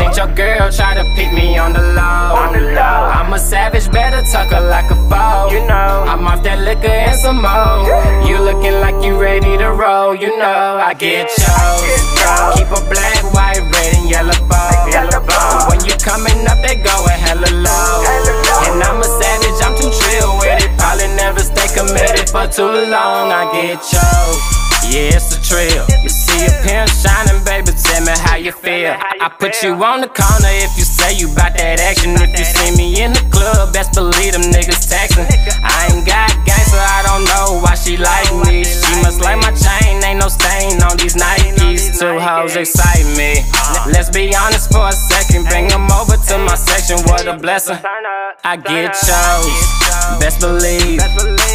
Since your girl try to pick me on the low. On the low. I'm a savage, better tuck her like a foe. You know. I'm off that liquor and some more. You looking like you ready to roll. You know I get chose. Keep a black, white, red, and yellow bow. Yellow bow. When you coming up, they going hella low. Hella low. And I'm a savage, I'm too trill with it. Probably never stay committed for too long. I get chose. Yeah, it's a trill. You see a pimp shining, baby, tell me how you feel. I put you on the corner if you say you bout that action. If you see me in the club, best believe them niggas texting. I ain't got gang, so I don't know why she like me. She must like my chain, ain't no stain on these Nikes. Two hoes excite me. Let's be honest for a second, bring them over to my section. What a blessing. I get chose, best believe.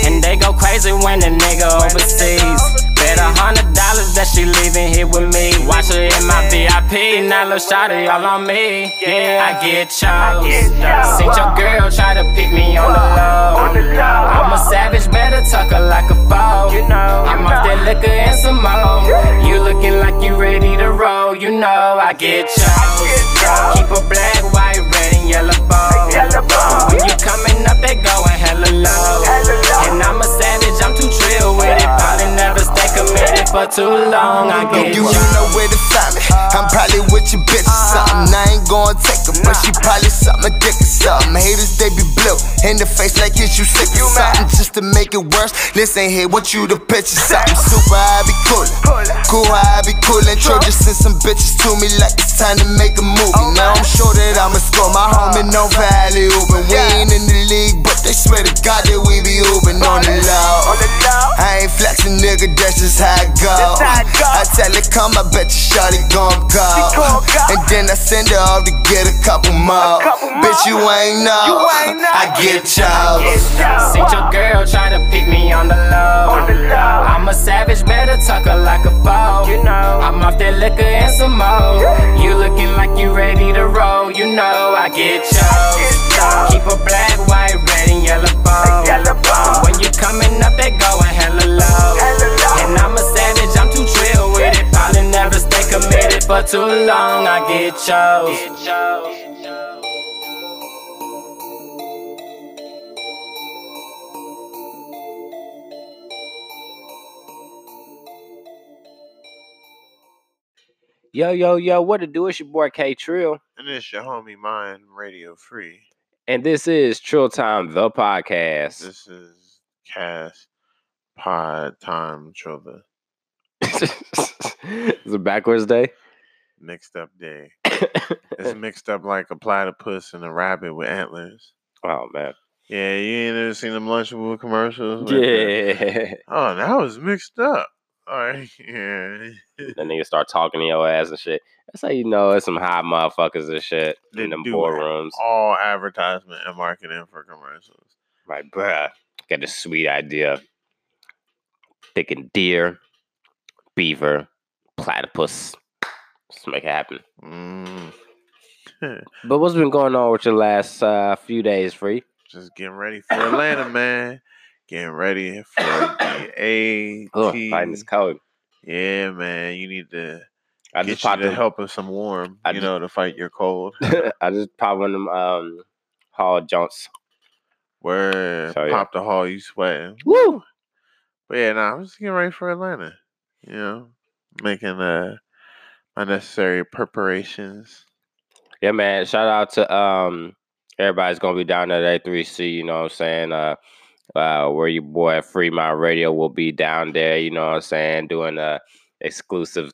And they go crazy when the nigga overseas. Bet a hundred dollars that she leaving here with me. Watch her in my VIP, now little shawty all on me. Yeah, I get chose. Since your girl try to pick me on the low. I'm a savage, better tuck her like a foe. You know. I'm off that liquor and some more. You looking like you ready to roll. You know I get chose. Keep a black, white, red, and yellow bow. When you coming up, they going. Hella low. And I'm a savage, for too long. I get You, you know where to find me. I'm probably with your bitch Gonna take her, but she probably something dick or something. Haters, they be blue in the face like it's you sick or something. Just to make it worse, listen here, what you the picture something. Super, I be coolin'. Cool, I be coolin'. Troy just send some bitches to me like it's time to make a movie. Oh, now I'm sure that I'ma score. My homie no valley open. We ain't in the league, but they swear to God that we be open on the low. On the low. I ain't flexing, nigga, that's just how I go. I tell it come, I bet you shawty gon' go. gon' go. And then I send her to get a couple more. couple Bitch, you ain't know. You ain't know. I get chose. Since your girl try to pick me on the low. On the low. I'm a savage, better tuck her like a foe. You know. I'm off that liquor and some more. You looking like you ready to roll. You know I get chose. Keep a black, white, red, and yellow bow. Yellow bow. When you coming up, they going hella low. Hella low. And I'm a savage, I'm too trill with it. Probably never stay committed for too long. I get chose. Yo, yo, yo, what to do? It's your boy K Trill. And it's your homie Mind Radio Free. And this is Trill Time, the podcast. This is Cast Pod Time Triller. it's a backwards day. Mixed up day. It's mixed up like a platypus and a rabbit with antlers. oh man. Yeah, you ain't ever seen them Lunchable commercials? Yeah. Oh, that was mixed up. All right, yeah. the niggas start talking to your ass and shit. That's how you know it's some high motherfuckers and shit They in them boardrooms. All advertisement and marketing for commercials. Like, bruh, got a sweet idea. Thinking deer, beaver, platypus. Let's make it happen. Mm. But what's been going on with your last uh, few days, Free? Just getting ready for Atlanta, man. Getting ready for the A. Oh, fighting this cold. Yeah, man. You need to I get just you popped to help with some warm, I you just- know, to fight your cold. I just popped one of them um, Hall Jones. Where So, yeah. pop the hall, you sweating. Woo! But yeah, nah, I'm just getting ready for Atlanta. You know, making uh my necessary preparations. Yeah, man. Shout out to um everybody's gonna be down at A3C, you know what I'm saying? Uh uh where your boy Fremont Radio will be down there, you know what I'm saying, doing uh exclusive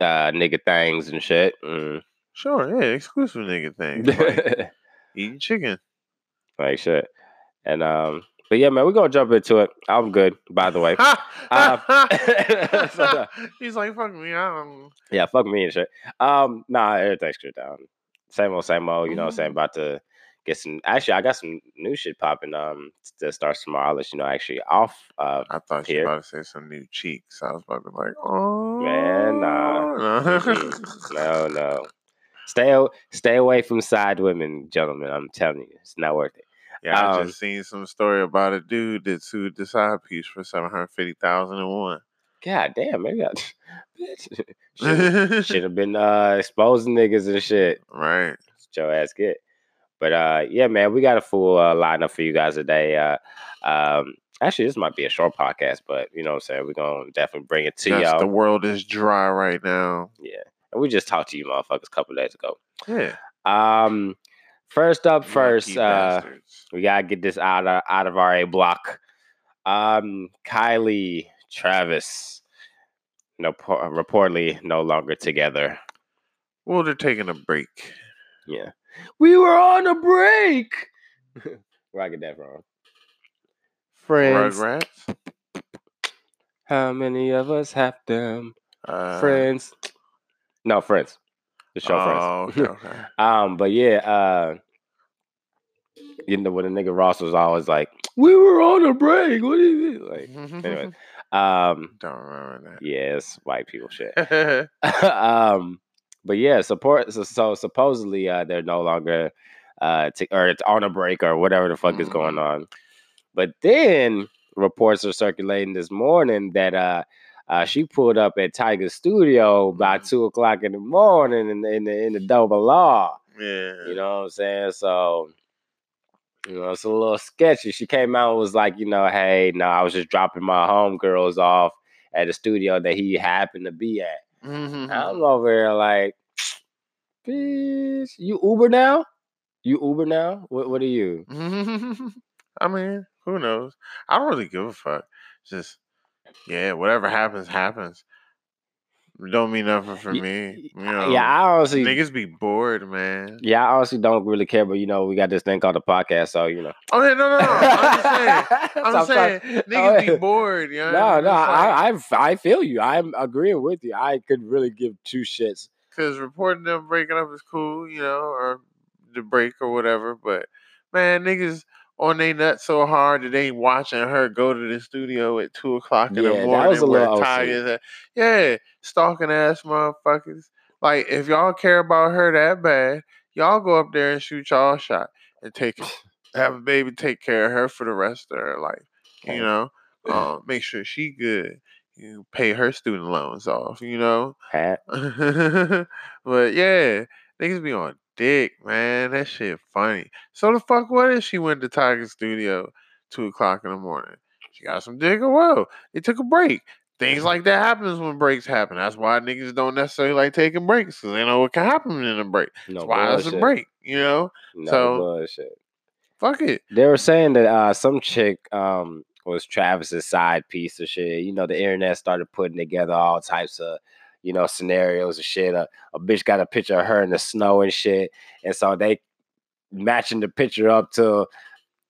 uh nigga things and shit. Mm. Sure, yeah, exclusive nigga things. Like eating chicken. like shit. And um but yeah, man, we're gonna jump into it. I'm good, by the way. Uh, so- He's like, fuck me, don't Yeah, fuck me and shit. Um, nah, everything's good down. Same old, same old. You know what I'm saying? Mhm. About to get some. Actually, I got some new shit popping. Um, that starts tomorrow. I'll let you know. Actually, off. Uh, I thought you were about to say some new cheeks. I was about to be like, oh Man, nah. no, no. Stay, stay away from side women, gentlemen. I'm telling you, it's not worth it. Yeah, I Um, just seen some story about a dude that sued the side piece for seven hundred fifty thousand and one. God damn, maybe I bitch. should have been uh exposing niggas and shit. right. Your ass get. But uh yeah, man, we got a full uh, lineup for you guys today. Uh um actually this might be a short podcast, but you know what I'm saying? We're gonna definitely bring it to y'all. the world is dry right now. yeah. And we just talked to you motherfuckers a couple days ago. Yeah. Um first up first, uh we gotta get this out of out of our A block. Um, Kylie Travis, no, po- reportedly no longer together. well, they're taking a break. Yeah, we were on a break. Where I get that from? Friends. Rugrats. How many of us have them? Uh, friends. No, friends. The show Oh, Friends. okay, okay. um, but yeah, uh, you know when the nigga Ross was always like, "We were on a break." What is it like? Anyway, um, Don't remember yeah, it's white people shit. um, but yeah, support. So, so supposedly, uh, they're no longer, uh, t- or it's on a break or whatever the fuck is going on. But then reports are circulating this morning that uh, uh, she pulled up at Tyga's studio by Mhm. two o'clock in the morning in the in the, in the double law. yeah. You know what I'm saying? So. You know, it's a little sketchy. She came out and was like, you know, hey, no, I was just dropping my homegirls off at the studio that he happened to be at. Mhm. I'm over here like, bitch, you Uber now? You Uber now? What what are you? I mean, who knows? I don't really give a fuck. Just yeah, whatever happens, happens. Don't mean nothing for me. You know, yeah, I honestly niggas be bored, man. yeah, I honestly don't really care, but you know, we got this thing called the podcast, so you know. Oh yeah, no, no, no. I'm just saying. I'm So saying, sorry. niggas Oh, be bored, you know. No, no, I, I I feel you. I'm agreeing with you. I could really give two shits. because reporting them breaking up is cool, you know, or the break or whatever. But man, niggas on they nuts so hard that they ain't watching her go to the studio at two o'clock in Yeah, the that morning. was a where. Ty is at. Yeah, stalking ass motherfuckers. Like if y'all care about her that bad, y'all go up there and shoot y'all shot and take. Have a baby, take care of her for the rest of her life. You know, um, make sure she good. You pay her student loans off. You know, but yeah, niggas be on dick, man. That shit funny. So the fuck what if she went to Tyga Studio two o'clock in the morning? She got some dick or well, they took a break. Things like that happens when breaks happen. That's why niggas don't necessarily like taking breaks because they know what can happen in a break. No That's why it's a break. You know, No So- bullshit. fuck it. They were saying that uh, some chick um, was Travis's side piece of shit. You know, the internet started putting together all types of, you know, scenarios and shit. A, a bitch got a picture of her in the snow and shit, and so they matching the picture up to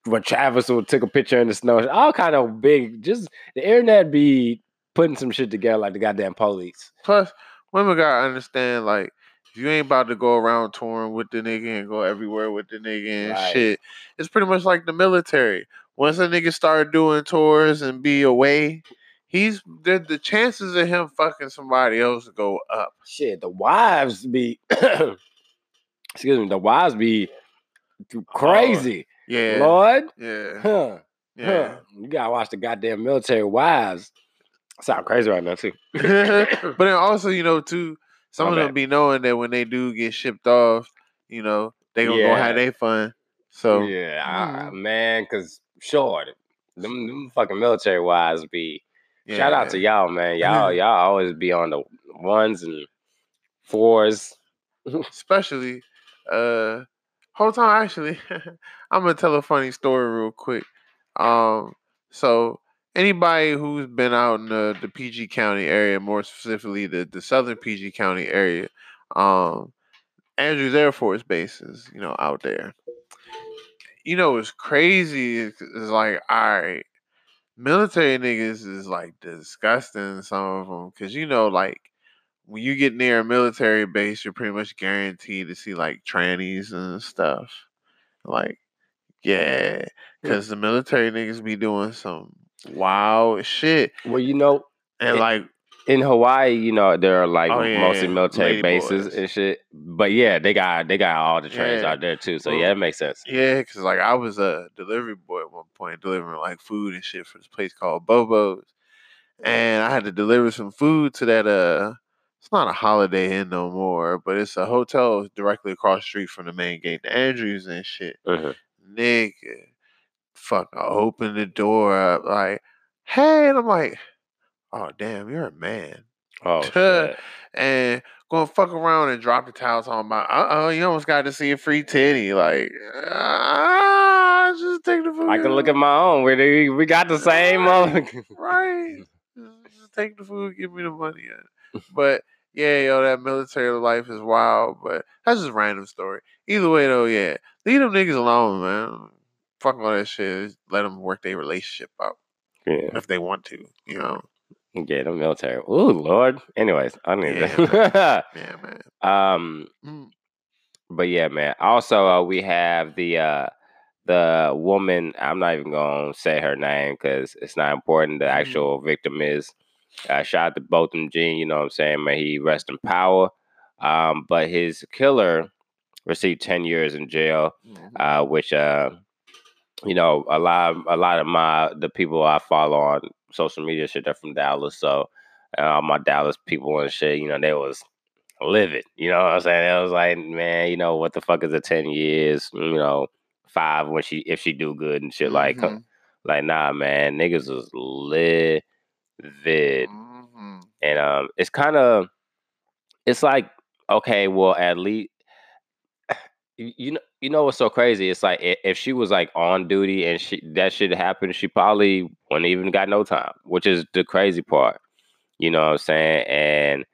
when Travis would took a picture in the snow. All kind of big. Just the internet be putting some shit together like the goddamn police. Plus, women gotta understand like if you ain't about to go around touring with the nigga and go everywhere with the nigga and Right. shit, it's pretty much like the military. Once a nigga start doing tours and be away, he's the the chances of him fucking somebody else go up. Shit, the wives be. excuse me, the wives be crazy. Yeah, Lord, yeah, huh? yeah. Huh. You gotta watch the goddamn military wives. Sound crazy right now too. but then also, you know, too, some My of them be knowing that when they do get shipped off, you know, they gonna go have their fun. So yeah, I- Mhm. man, cause sure, them, them fucking military wives be. Shout out to y'all, man. Y'all, y'all always be on the ones and fours. especially uh whole time actually i'm gonna tell a funny story real quick um so anybody who's been out in the, the pg county area more specifically the, the southern pg county area um andrews air force base is you know out there you know what's crazy is like all right military niggas is like disgusting some of them because you know like when you get near a military base, you're pretty much guaranteed to see like trannies and stuff. Like, yeah, because the military niggas be doing some wild shit. Well, you know, And It- like, in Hawaii, you know, there are like Oh, yeah, mostly military Lady bases boys. and shit. But yeah, they got they got all the trains Yeah. out there too. So Well, yeah, it makes sense. yeah, because like I was a delivery boy at one point, delivering like food and shit for this place called Bobo's. and I had to deliver some food to that. Uh, it's not a Holiday Inn no more, but it's a hotel directly across the street from the main gate, the Andrews and shit. Mhm. Nigga, fuck, I open the door up like, hey, and I'm like, oh damn, you're a man, Oh shit. and going fuck around and drop the towels on my. Uh oh, you almost got to see a free titty, like, ah, just take the food. I can look at my own. We we got the same. Right. right. Just, take the food, give me the money. But yeah, yo, that military life is wild. But that's just a random story. Either way, though, yeah, leave them niggas alone, man. Fuck all that shit. Just let them work their relationship out yeah, if they want to. You know. Yeah, the military. Ooh, Lord. Anyways, I need Yeah, that. Yeah, man. um, Mm. but yeah, man. Also, uh, we have the uh the woman. I'm not even gonna say her name because it's not important. The Mhm. actual victim is. Uh, shout out to Botham Jean. You know what I'm saying? May he rest in power. Um, but his killer received 10 years in jail. Mhm. uh, which uh, you know a lot of, a lot of my the people I follow on social media shit they're from Dallas, so uh, all my Dallas people and shit, you know, they was livid. You know what I'm saying? It was like, man, you know what the fuck is a ten years? You know, five when she if she do good and shit. Like, Mhm. like nah, man, niggas was livid, Mhm. and um, it's kind of it's like okay, well at least you you know you know what's so crazy? It's like if she was like on duty and she that shit happened, she probably wouldn't even got no time, which is the crazy part. You know what I'm saying? And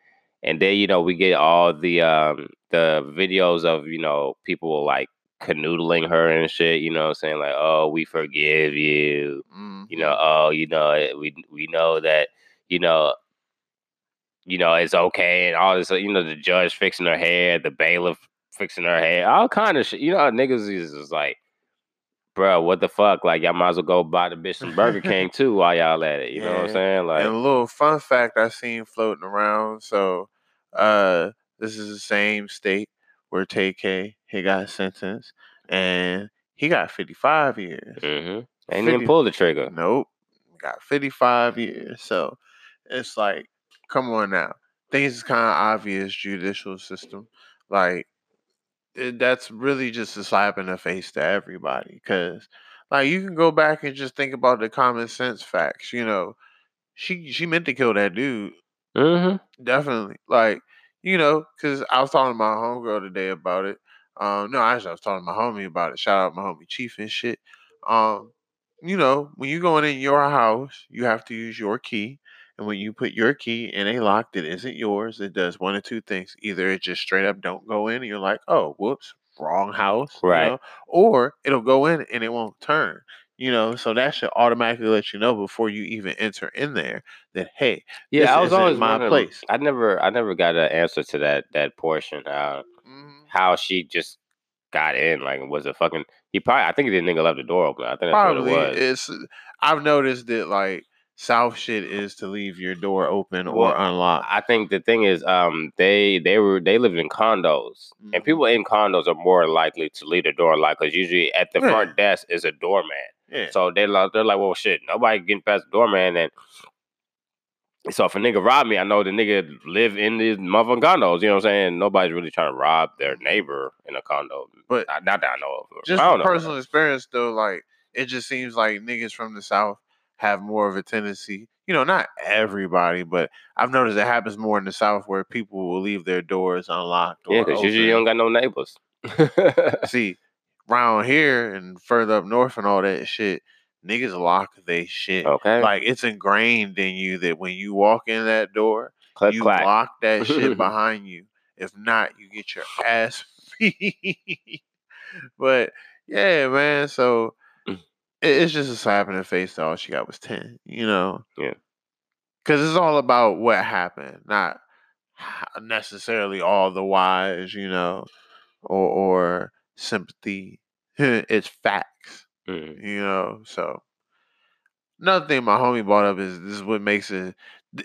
and then you know we get all the um the videos of you know people like canoodling her and shit. You know what I'm saying? Like oh we forgive you. You know Mhm. oh you know eh, we we know that you know you know, it's okay and all this, you know, the judge fixing her hair, the bailiff fixing her hair, all kind of shit. You know, niggas is just like, bro, what the fuck? Like, y'all might as well go buy the bitch some Burger King too while y'all at it. You know what I'm saying? Like, and a little fun fact I seen floating around. So, uh, this is the same state where Tay K he got sentenced, and he got 55 years. mm-hmm. ain't even pull the trigger. Nope, got 55 years. So, it's like, come on now. Things is kind of obvious judicial system. Like, that's really just a slap in the face to everybody. Because, like, you can go back and just think about the common sense facts. You know, she she meant to kill that dude. Mm-hmm. Definitely. Like, you know, because I was talking to my homegirl today about it. Um, no, actually, I was talking to my homie about it. Shout out my homie Chief and shit. Um, you know, when you're going in your house, you have to use your key. And when you put your key in a lock that isn't yours, it does one of two things. Either it just straight up don't go in, and you're like, oh, whoops, wrong house. you Right. know, Or it'll go in and it won't turn. You know, so that should automatically let you know before you even enter in there that hey, Yeah, This I was always my place. I never, I never got an answer to that that portion. Uh, mhm, how she just got in? Like, was it fucking? He probably, I think the nigga left the door open. I think that's probably what it was. it's. I've noticed that like South shit is to leave your door open or Well, unlocked. I think the thing is, um, they they were they lived in condos, and Mhm. people in condos are more likely to leave the door unlocked because usually at the Yeah. front desk is a doorman. Yeah. So they like they're like, well, shit, nobody getting past the doorman, and so if a nigga rob me, I know the nigga live in these motherfucking condos. You know what I'm saying? Nobody's really trying to rob their neighbor in a condo, But not, not that I know of. just I don't from know. personal experience though, like it just seems like niggas from the South have more of a tendency. You know, not everybody, but I've noticed it happens more in the South where people will leave their doors unlocked. Or Yeah, because usually you don't got no neighbors. See, around here and further up north and all that shit, niggas lock they shit. okay, Like it's ingrained in you that when you walk in that door, click you clack. lock that shit behind you. If not, you get your ass beat. but yeah, man. So it's just a slap in the face. That all she got was ten. You know. Yeah. Because it's all about what happened, not necessarily all the whys. You know, or or sympathy. it's facts. Mhm. You know. So another thing my homie brought up is this is what makes it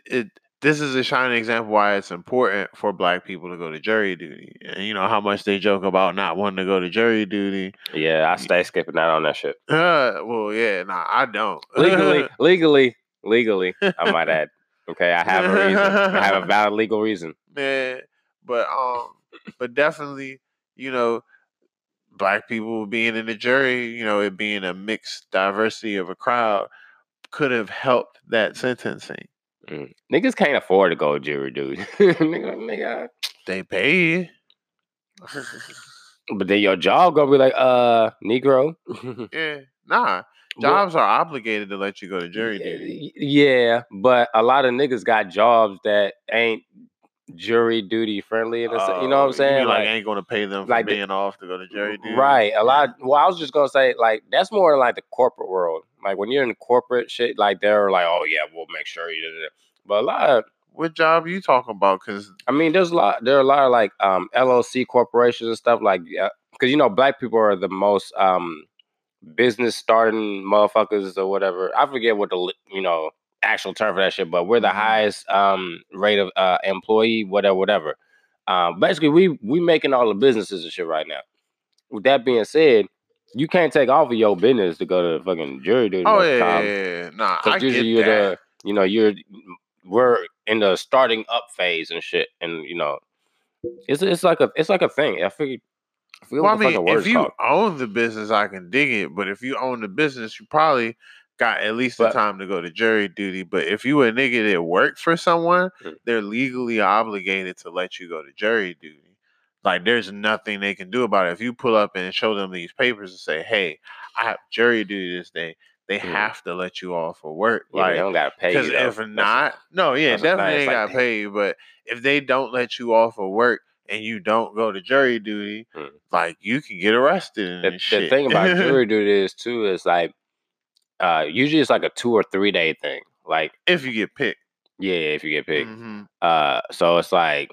it this is a shining example why it's important for black people to go to jury duty. And you know how much they joke about not wanting to go to jury duty. Yeah, I stay skipping out on that shit. Uh, well, yeah, nah, I don't. Legally, legally, legally. I might add. Okay, I have a reason. I have a valid legal reason. Yeah, but um, but definitely, you know, black people being in the jury, you know, it being a mixed diversity of a crowd, could have helped that sentencing. Mm. Niggas can't afford to go to jury, dude. nigga, nigga. They pay. But then your job gonna be like, uh, Negro. yeah, nah. But- Jobs are obligated to let you go to jury duty. Yeah, but a lot of niggas got jobs that ain't jury duty friendly. Se- you know what Oh, I'm saying? mean like, ain't gonna pay them for like the- being off to go to jury duty. Right. A lot. Well, I was just gonna say, like, that's more like the corporate world. Like when you're in the corporate shit, like they're like, oh yeah, we'll make sure you. did it. But a lot. Of, What job you talking about? Because I mean, there's a lot. There are a lot of like um LLC corporations and stuff like, because you know, black people are the most um business starting motherfuckers or whatever. I forget what the you know actual term for that shit, but we're the Mhm. highest um rate of uh employee, whatever, whatever. Um, basically, we we making all the businesses and shit right now. With that being said, you can't take off of your business to go to fucking jury duty. oh yeah, time. yeah, yeah. nah, I usually you're that. the, you know, you're we're in the starting up phase and shit, and you know, it's it's like a it's like a thing. I figured. I Well, I mean, if you called. own the business, I can dig it. But if you own the business, you probably got at least the time to go to jury duty. But if you a nigga that work for someone, Mm. they're legally obligated to let you go to jury duty. Like there's nothing they can do about it. If you pull up and show them these papers and say, "Hey, I have jury duty this day," they Mm. have to let you off for work. Yeah, but they like don't gotta pay you. because if That's- not, no, yeah, definitely ain't like, got damn. paid. But if they don't let you off of work and you don't go to jury duty, Mm. like you can get arrested and the, the thing about jury duty is too is like, uh, usually it's like a two or three day thing. Like, if you get picked. yeah, if you get picked. Mhm. Uh, so it's like,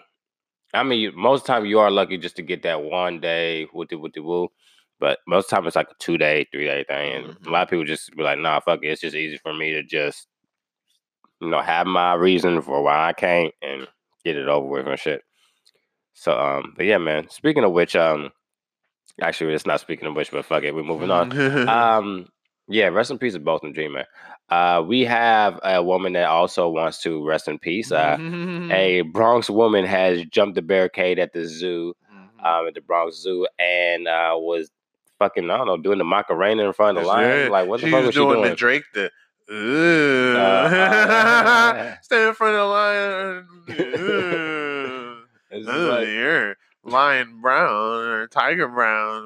I mean, you- most of the time you are lucky just to get that one day with the with the woo, but most of the time it's like a two day, three day thing, and Mhm. a lot of people just be like, nah, fuck it, it's just easy for me to just, you know, have my reason for why I can't and get it over with and shit. So, um, but yeah, man. Speaking of which, um, actually, it's not speaking of which, but fuck it, we're moving on. Um, yeah, rest in peace to both of Dreamer. Uh, we have a woman that also wants to rest in peace. Uh, a Bronx woman has jumped the barricade at the zoo, Mhm. um, at the Bronx Zoo, and uh, was fucking I don't know doing the Macarena in front of the lion. Like what the she fuck was she doing doing? the Drake the uh, stand in front of the lion. Ooh. It's just like- lion brown or tiger brown.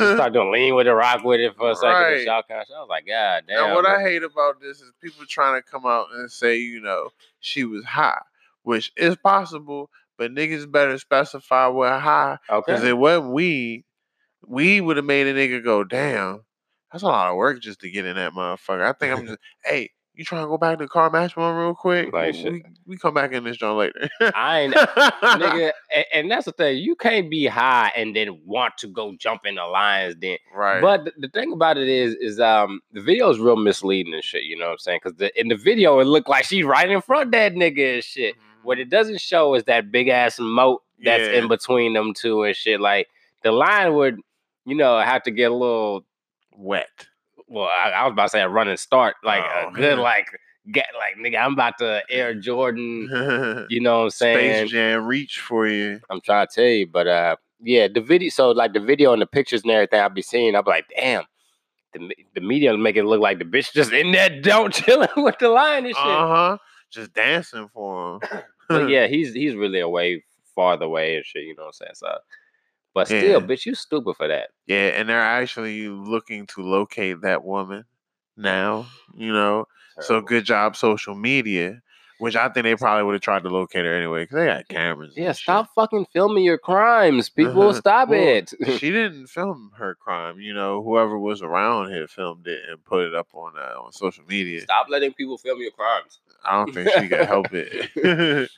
she started doing lean with it, rock with it for a second. Right. Shout I was like, God damn. Now, what bro." I hate about this is people trying to come out and say, you know, she was high, which is possible, but niggas better specify what high, because okay. it wasn't weed. Weed would have made a nigga go, damn, that's a lot of work just to get in that motherfucker. I think I'm just, hey, you trying to go back to the car match one real quick? Like we, we, we come back in this joint later. I ain't nigga, and, and that's the thing. You can't be high and then want to go jump in the lion's den. Right. But the, the thing about it is, is um the video is real misleading and shit. You know what I'm saying? Because in the video it looked like she's right in front of that nigga and shit. What it doesn't show is that big ass moat that's Yeah. in between them two and shit. Like the lion would, you know, have to get a little. wet. Well, I, I was about to say a running start, like Oh. a good, like get, like nigga, I'm about to Air Jordan. You know what I'm saying? Space Jam reach for you. I'm trying to tell you, but uh, yeah, the video. So like the video and the pictures and everything, I'll be seeing. I'll be like, damn, the the media make it look like the bitch just in that don't chilling with the lion and shit. Uh huh. Just dancing for him. But yeah, he's he's really away, farther away and shit. You know what I'm saying? So, but still, Yeah. bitch, you stupid for that. Yeah, and they're actually looking to locate that woman now, you know. So good job, social media, which I think they probably would have tried to locate her anyway because they got cameras. and Yeah, shit. stop fucking filming your crimes, people. Stop Well, it. she didn't film her crime. You know, whoever was around had filmed it and put it up on uh, on social media. Stop letting people film your crimes. I don't think she can help it.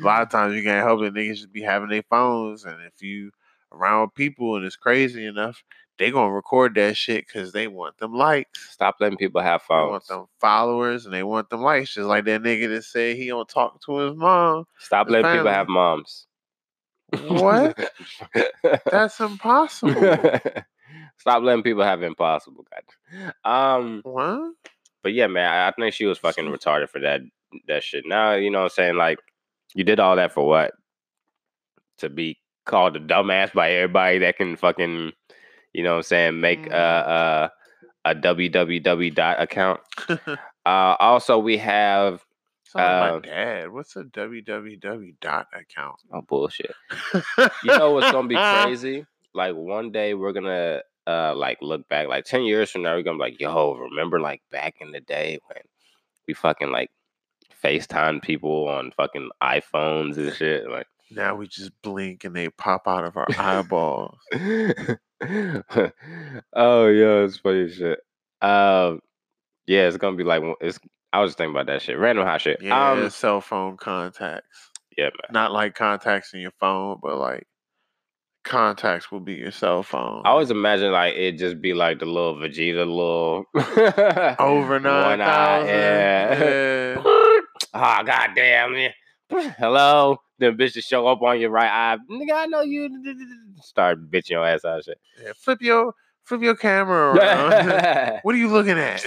a lot of times you can't help it. Niggas just be having their phones, and if you around people and it's crazy enough, they gonna record that shit because they want them likes. Stop letting people have followers. They want them followers and they want them likes, just like that nigga that said he don't talk to his mom. Stop His letting people have moms. What? That's impossible. Stop letting people have impossible. God. Um, what? but yeah, man, I, I think she was fucking retarded for that that shit. Now, you know what I'm saying? Like, you did all that for what? To be called a dumbass by everybody that can fucking, you know what I'm saying, make Mm. uh, uh, a www dot account. Uh, also, we have Uh, my dad. What's a www dot account? oh bullshit. You know what's gonna be crazy? Like one day we're gonna uh like look back, like ten years from now, we're gonna be like, yo, remember like back in the day when we fucking like FaceTime people on fucking iPhones and shit. Like Now we just blink and they pop out of our eyeballs. oh yeah, it's funny shit. Um yeah, it's gonna be like it's I was just thinking about that shit. Random hot shit. Yeah, Um cell phone contacts. yeah, man. Not like contacts in your phone, but like contacts will be your cell phone. I always imagine like it just be like the little Vegeta little over nine thousand. yeah. Yeah. Ah, goddamn man. Hello. Then bitch to show up on your right eye. Nigga, I know you. Start bitching your ass out shit. Yeah, Flip your flip your camera around. what are you looking at?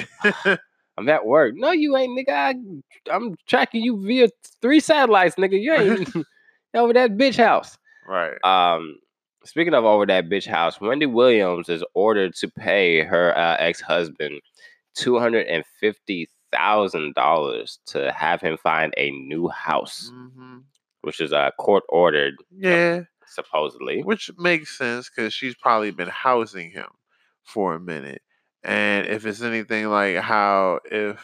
I'm at work. No, you ain't, nigga. I, I'm tracking you via three satellites, nigga. You ain't over that bitch house. right. Um, speaking of over that bitch house, Wendy Williams is ordered to pay her uh, ex-husband two hundred and fifty thousand dollars to have him find a new house, hmm which is uh, court ordered, Yeah, supposedly. which makes sense because she's probably been housing him for a minute. And if it's anything like how if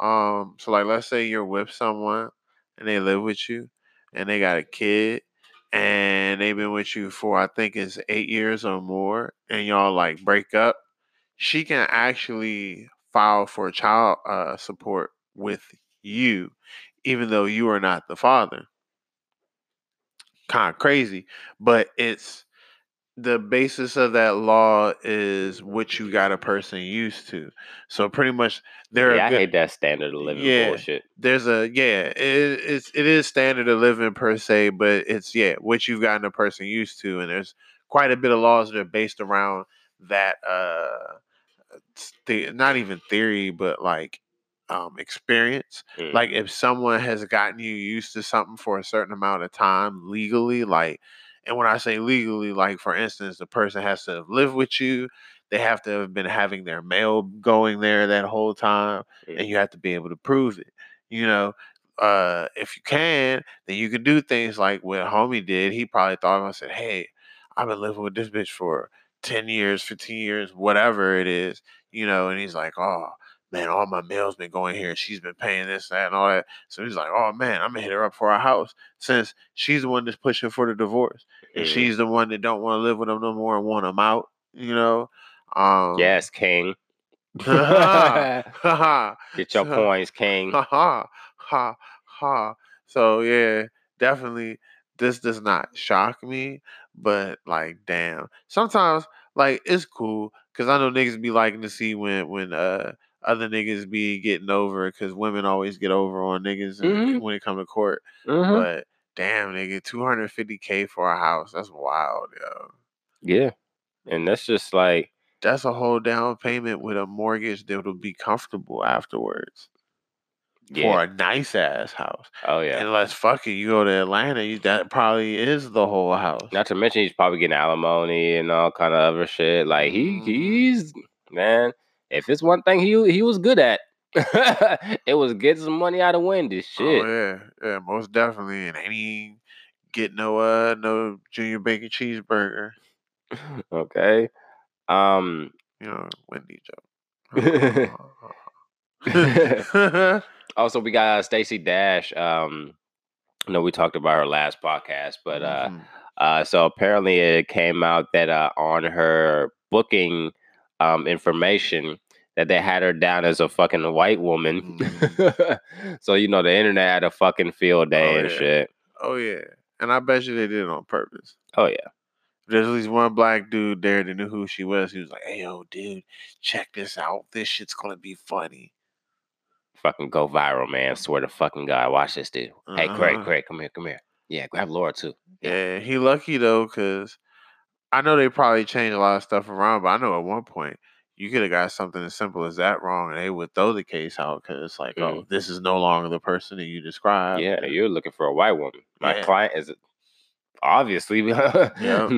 um so like let's say you're with someone and they live with you and they got a kid and they've been with you for I think it's eight years or more and y'all like break up, she can actually file for child uh, support with you, even though you are not the father. Kind of crazy, but it's the basis of that law is what you got a person used to. So pretty much they're yeah, a I good, hate that standard of living Yeah. bullshit. there's a yeah it, it's it is standard of living per se but it's yeah what you've gotten a person used to and there's quite a bit of laws that are based around that uh the, not even theory but like um experience Mm. like if someone has gotten you used to something for a certain amount of time legally like and when i say legally like for instance the person has to live with you they have to have been having their mail going there that whole time Mm. and you have to be able to prove it you know uh if you can then you can do things like what homie did he probably thought I said hey i've been living with this bitch for 10 years 15 years whatever it is you know and he's like oh man all my mail's been going here and she's been paying this that and all that so he's like oh man i'm gonna hit her up for a house since she's the one that's pushing for the divorce and Mhm. she's the one that don't want to live with him no more and want him out you know um yes, King. Get your coins, King. ha ha ha ha. So yeah, definitely this does not shock me, but like damn. Sometimes like it's cool because I know niggas be liking to see when when uh other niggas be getting over because women always get over on niggas Mhm. when it come to court. Mhm. But damn nigga, 250k for a house. That's wild, yo. Yeah, and that's just like That's a whole down payment with a mortgage that'll be comfortable afterwards for a nice ass house. Oh yeah. Unless fucking you go to Atlanta, you, that probably is the whole house. Not to mention he's probably getting alimony and all kind of other shit. Like he Mhm. he's man. If it's one thing he he was good at, it was getting some money out of Wendy's Shit. Oh yeah, yeah, most definitely. And ain't get no uh no junior bacon cheeseburger. Okay. Um. You know, Wendy joke. also, we got uh, Stacey Dash. Um. I know we talked about her last podcast, but uh, Mhm. Uh, so apparently it came out that uh, on her booking um, information that they had her down as a fucking white woman. so you know the internet had a fucking field day Oh, and yeah. shit. oh yeah, and I bet you they did it on purpose. Oh yeah. There's at least one black dude there that knew who she was. He was like, "Hey, yo, dude, check this out. This shit's gonna be funny." Fucking go viral, man. Swear to fucking God. Watch this dude. Hey, Craig, Uh-huh. Craig, come here, come here. Yeah, grab Laura too. Yeah, he lucky though, cause I know they probably changed a lot of stuff around, but I know at one point you could have got something as simple as that wrong, and they would throw the case out because it's like, oh, Mm. this is no longer the person that you described. yeah, you're looking for a white woman. My Yeah. client is obviously. Yeah.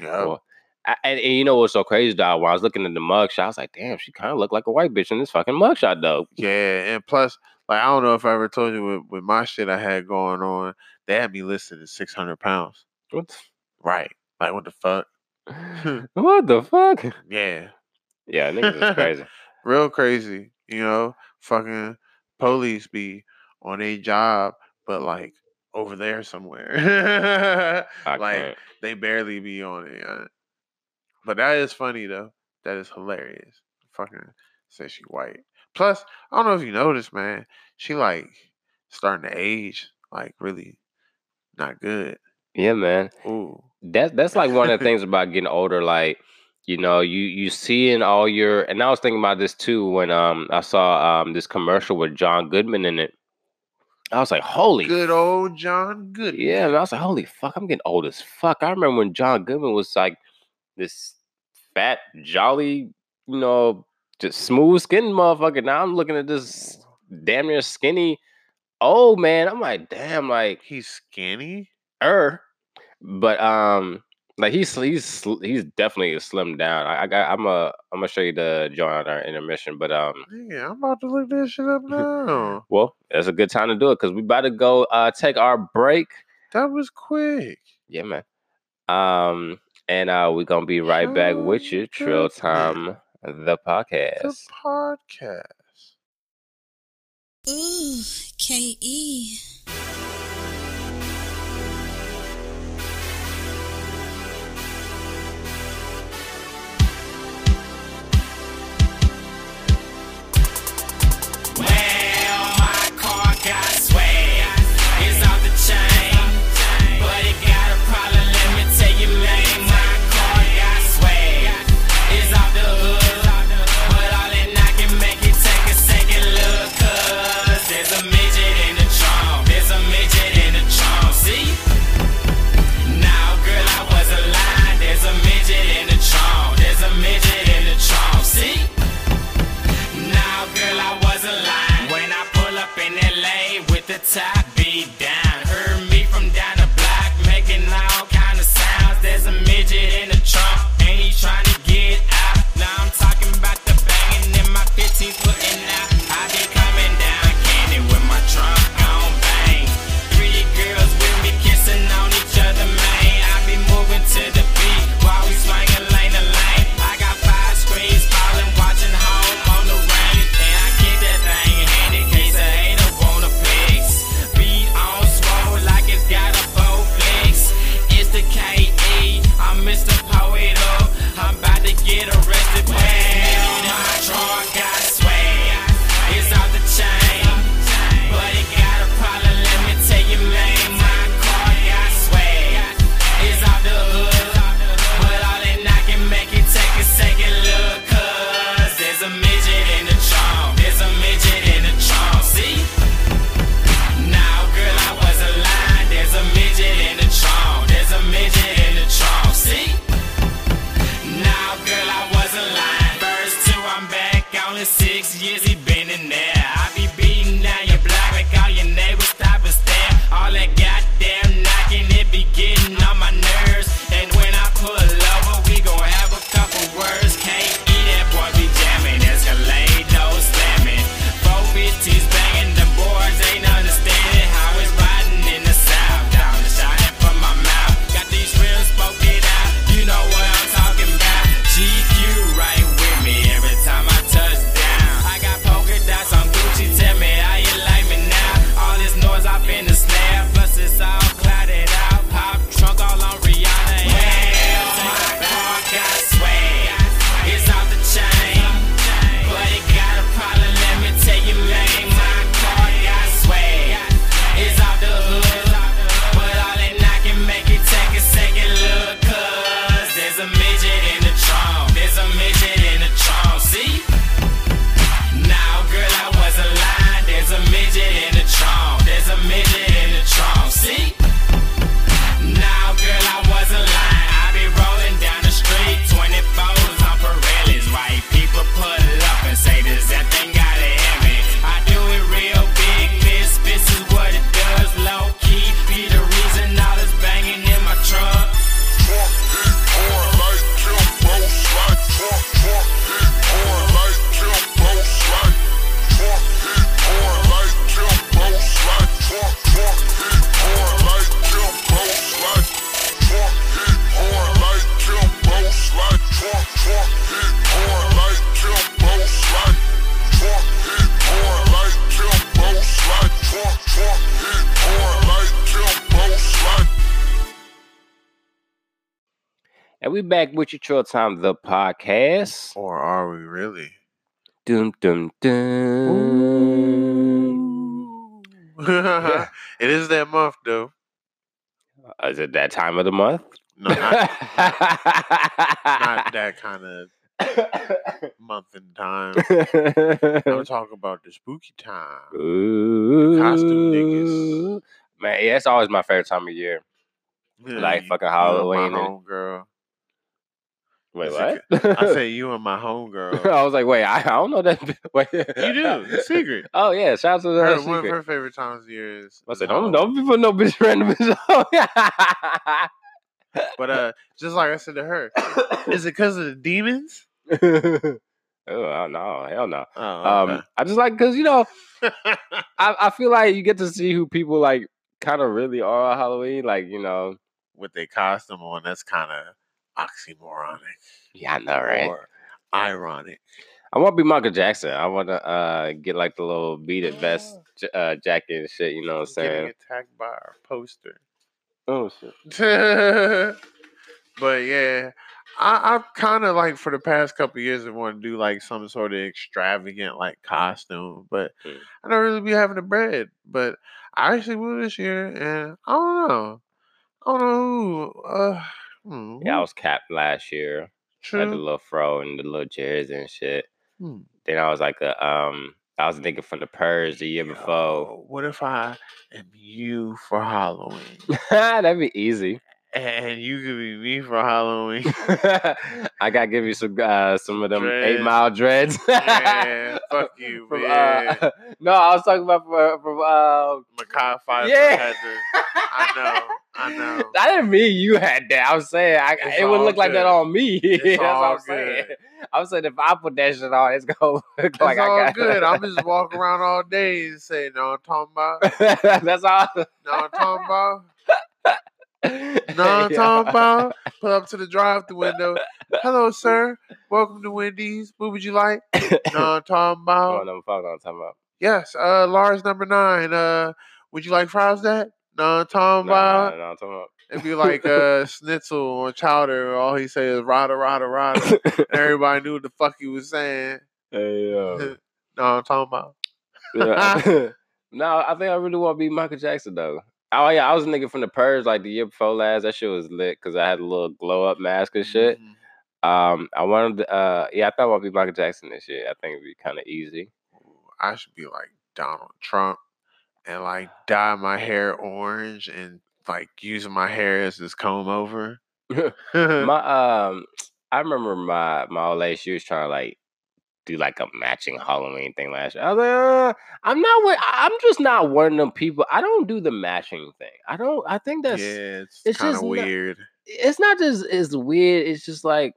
Well, I, and, and you know what's so crazy, dog? When I was looking at the mugshot, I was like, damn, she kind of looked like a white bitch in this fucking mugshot, though. Yeah, and plus, like I don't know if I ever told you with, with my shit I had going on, they had me listed at six hundred pounds. What the, Right. Like what the fuck? what the fuck? Yeah. Yeah, niggas is crazy. Real crazy. You know, fucking police be on a job, but like over there somewhere. Like can't. they barely be on it. But that is funny though. That is hilarious. Fucking say she white. Plus, I don't know if you noticed, man. She like starting to age, like really not good. Yeah, man. Ooh. That's that's like one of the things about getting older. Like, you know, you you seeing all your and I was thinking about this too when um I saw um this commercial with John Goodman in it. I was like, holy Good old John Goodman. Yeah, I was like, holy fuck, I'm getting old as fuck. I remember when John Goodman was like this fat, jolly, you know, just smooth skinned motherfucker. Now I'm looking at this damn near skinny old man. I'm like, damn, like He's skinny. er. But um like he's he's he's definitely slimmed down. I, I got I'm a I'm gonna show you the joint on our intermission, but um Yeah, I'm about to look this shit up now. well, that's a good time to do it because we about to go uh take our break. that was quick. Yeah, man. Um, and uh, we're gonna be right back with you, Trill Time, the The podcast. podcast. Ooh, K.E. And we back with you, Trill Time, the podcast. Or are we really? Dum dum dum. it is that month though. Uh, is it that time of the month? No, not, not that kind of month and time. I'm talking about the spooky time. Costume niggas. Man, yeah, it's always my favorite time of year. Like fucking Halloween My and- girl. Wait, what? I say you and my homegirl. I was like, wait, I, I don't know that. Wait, You do. It's secret. Oh yeah, shout out to Her, the one of her favorite times of year is. I said, don't don't be putting no bitch random bitch But uh, just like I said to her, is it because of the demons? oh no, hell no. Oh, Um, I just like because you know I, I feel like you get to see who people like kind of really are on Halloween. Like you know, with their costume on, that's kind of oxymoronic yeah, I know, right? or ironic. I want to be Michael Jackson. I want to uh get like the little beaded vest j- uh, jacket and shit. You know what I'm Getting saying? attacked by our poster. Oh shit. but yeah, I, I've kind of like for the past couple years, I want to do like some sort of extravagant like costume, but Mm. I don't really be having the bread. But I actually will this year, and I don't know. I don't know who. Uh, hmm, Yeah, I was capped last year. I had the little fro and the little jersey and shit. Hmm. Then I was like a um. I was thinking from the purge the year before. What if I am you for Halloween, That'd be easy. and you could be me for Halloween? I gotta give you some uh, some of them eight mile dreads. yeah, fuck you, From, man. uh, no, I was talking about from, from uh, Makai Pfeiffer Yeah. I know, I know. I didn't mean you had that. I was saying I, it would look like that on me. That's what I'm saying. good. I'm saying if I put that shit on, it's gonna look It's like all I got good. I'm just walking around all day and say, "No, I'm talking about. That's all. No, I'm talking about. No, I'm talking about." Pull up to the drive-through window. Hello, sir. Welcome to Wendy's. What would you like? No, I'm talking Come on, about. I'm talking about. Yes, uh, large number nine. Uh, would you like fries? That? No, I'm talking about. nah, I'm talking about. If you like uh, schnitzel or chowder, all he say is rada rada rada. Everybody knew what the fuck he was saying. hey. No, I'm talking about. Yeah. no, I think I really want to be Michael Jackson though. Oh yeah, I was a nigga from the Purge like the year before last. That shit was lit because I had a little glow up mask and shit. Mhm. Um, I wanted, uh, yeah, I thought I would be Michael Jackson this year. I think it'd be kind of easy. I should be like Donald Trump and like dye my hair orange and like using my hair as this comb over. my um, I remember my my old lady. She was trying to like do like a matching Halloween thing last year. I was like, uh, I'm not. I'm just not one of them people. I don't do the matching thing. I don't. I think yeah, that's. it's, it's kind just of not- weird. It's not just. It's weird. It's just like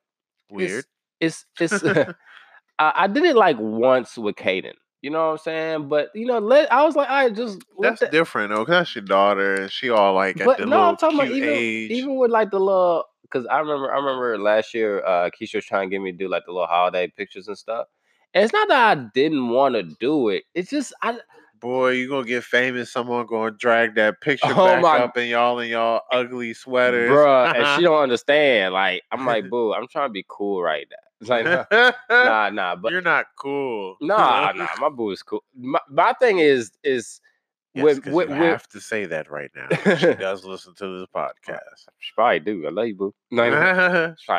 Weird. it's it's I, I did it like once with Caden. You know what I'm saying? But you know, let I was like, I just let That's that- different though, 'cause that's your daughter, and she all like at but the no, I'm talking about even age. even with like the little because I remember I remember last year uh Keisha was trying to get me to do like the little holiday pictures and stuff. And it's not that I didn't want to do it. It's just I Boy, you gonna get famous. Someone gonna drag that picture Oh back my- up, and y'all in y'all ugly sweaters, bruh, and she don't understand. Like I'm like, boo, I'm trying to be cool right now. It's like nah, nah, nah, but You're not cool. nah, nah, my boo is cool. My, my thing is is Yes, with, with, you with have to say that right now. she does listen to this podcast. she probably do. I love you, boo. She's like,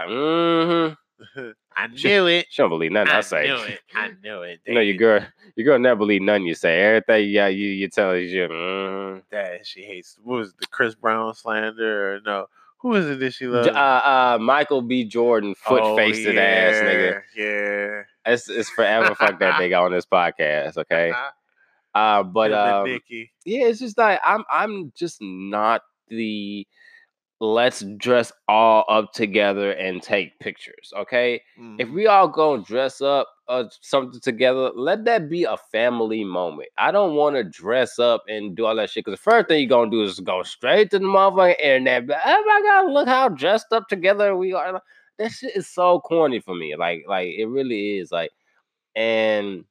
mm-hmm. I knew it. She don't believe nothing I, I say. knew it. I knew it. You know, your girl, your girl never believe nothing you say. Everything yeah, you you tell her, you mm That she hates. What was the Chris Brown slander? Or no, who is it that she uh, loves? uh, Michael B. Jordan, foot Oh, faced ass nigga. Yeah. It's it's forever fuck that nigga on this podcast, okay? Uh, but um, yeah, it's just like I'm I'm just not the let's dress all up together and take pictures, okay? if Mhm. we all go dress up uh, something together, let that be a family moment. I don't want to dress up and do all that shit because the first thing you're gonna do is go straight to the motherfucking internet. But oh my god, look how dressed up together we are. That shit is so corny for me. Like, like it really is. Like, and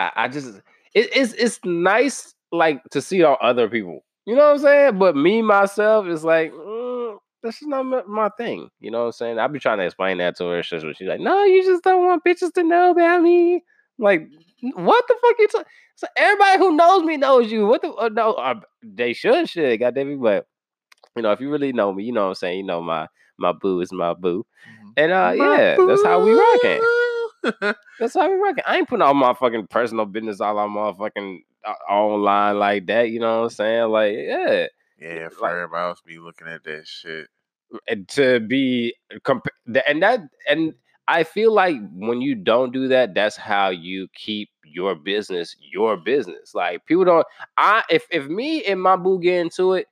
I, I just it, it's it's nice like to see all other people. You know what I'm saying? But me myself is like, mm, That's just not my, my thing. You know what I'm saying? I be trying to explain that to her. She's she's like, no, you just don't want bitches to know about me. I'm like, what the fuck you? So everybody who knows me knows you. What the uh, no? Uh, they should shit. Goddamn it, but you know, if you really know me, you know what I'm saying. You know my my boo is my boo, and uh, yeah, that's how we rocking. That's how we rocking. I ain't putting all my fucking personal business all on motherfucking online like that. You know what I'm saying? Like, yeah. yeah, for Like- everybody else be looking at that shit. and to be comp- and that and I feel like when you don't do that, that's how you keep your business your business. Like people don't. I if if me and my boo get into it,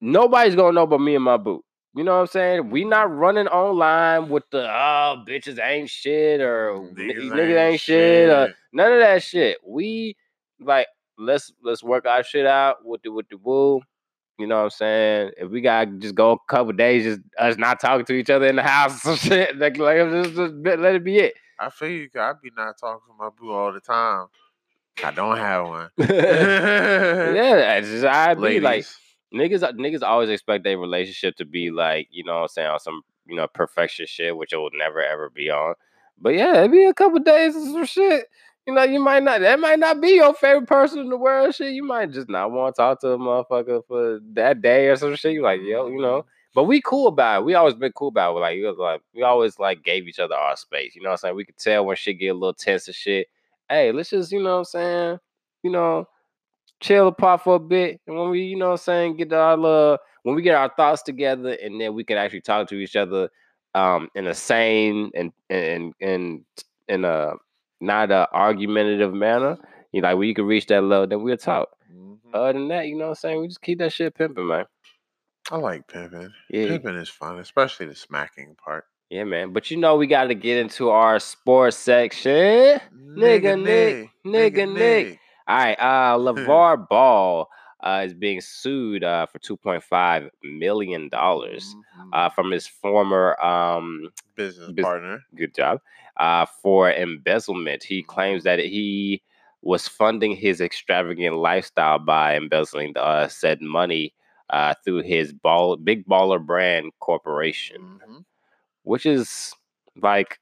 nobody's gonna know but me and my boo. You know what I'm saying? We not running online with the oh bitches ain't shit or niggas, Niggas niggas ain't ain't shit. Or, none of that shit. We like let's let's work our shit out with the with the boo. You know what I'm saying? If we gotta just go a couple days, just us not talking to each other in the house or some shit, like, like just, just let it be it. I feel you. I be not talking to my boo all the time. I don't have one. yeah, it's just I be like niggas. Uh, niggas always expect their relationship to be like you know what I'm saying on some you know perfection shit, which it will never ever be on. But yeah, it be a couple days of some shit. You know, you might not. That might not be your favorite person in the world. Shit, you might just not want to talk to a motherfucker for that day or some shit. You like, yo, you know. But we cool about it. We always been cool about it. Like, was like we always like gave each other our space. You know what I'm saying? We could tell when shit get a little tense and shit. Hey, let's just, you know what I'm saying? You know, chill apart for a bit. And when we, you know what I'm saying, get our little when we get our thoughts together and then we can actually talk to each other um in a sane and and and in a not a argumentative manner. You know, like when you can reach that level, then we'll talk. Mhm. Other than that, you know what I'm saying? We just keep that shit pimping, man. I like pimping. Yeah. Pimping is fun, especially the smacking part. Yeah, man. But you know we gotta get into our sports section. Nigga Nick, nigga nigga Nick. All right, uh LeVar Ball uh, is being sued uh, for two point five million dollars Mhm. uh, from his former um business bus- partner. good job uh, for embezzlement. He claims that he was funding his extravagant lifestyle by embezzling uh, said money uh, through his ball big baller brand corporation, Mhm. which is like,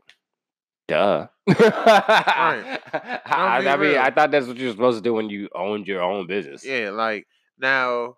duh. Right. I, I mean, real. I thought that's what you're supposed to do when you owned your own business. Yeah, like now,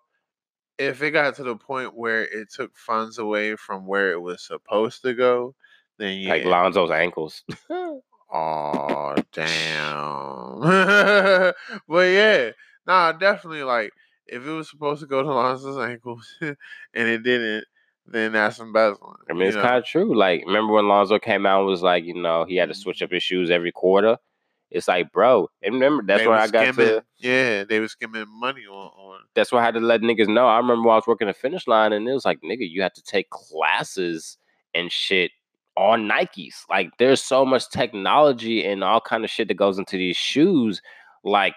if it got to the point where it took funds away from where it was supposed to go, then yeah. Like Lonzo's ankles. Oh damn. but yeah, nah, definitely like if it was supposed to go to Lonzo's ankles and it didn't, then that's embezzling. I mean, it's kind of true. Like, remember when Lonzo came out and was like, you know, he had to switch Mm-hmm. up his shoes every quarter? It's like, bro, and remember that's They where I got skimming, to. Yeah, they were skimming money on on. That's why I had to let niggas know. I remember when I was working the finish line, and it was like, nigga, you had to take classes and shit on Nikes. Like, there's so much technology and all kind of shit that goes into these shoes. Like,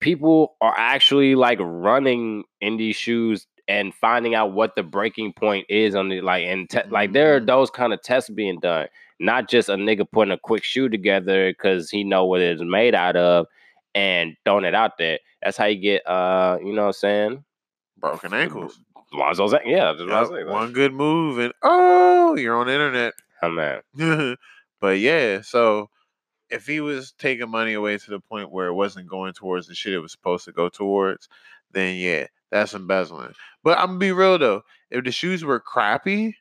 people are actually like running in these shoes and finding out what the breaking point is on the like and te- like there are Mhm. those kind of tests being done not just a nigga putting a quick shoe together because he know what it's made out of and throwing it out there that's how you get uh you know what i'm saying Broken ankles. Lonzo's yeah that's what I Yep, one good move and oh, you're on the internet. Oh man but yeah, so if he was taking money away to the point where it wasn't going towards the shit it was supposed to go towards, then yeah, that's embezzling. But I'm gonna be real though, if the shoes were crappy,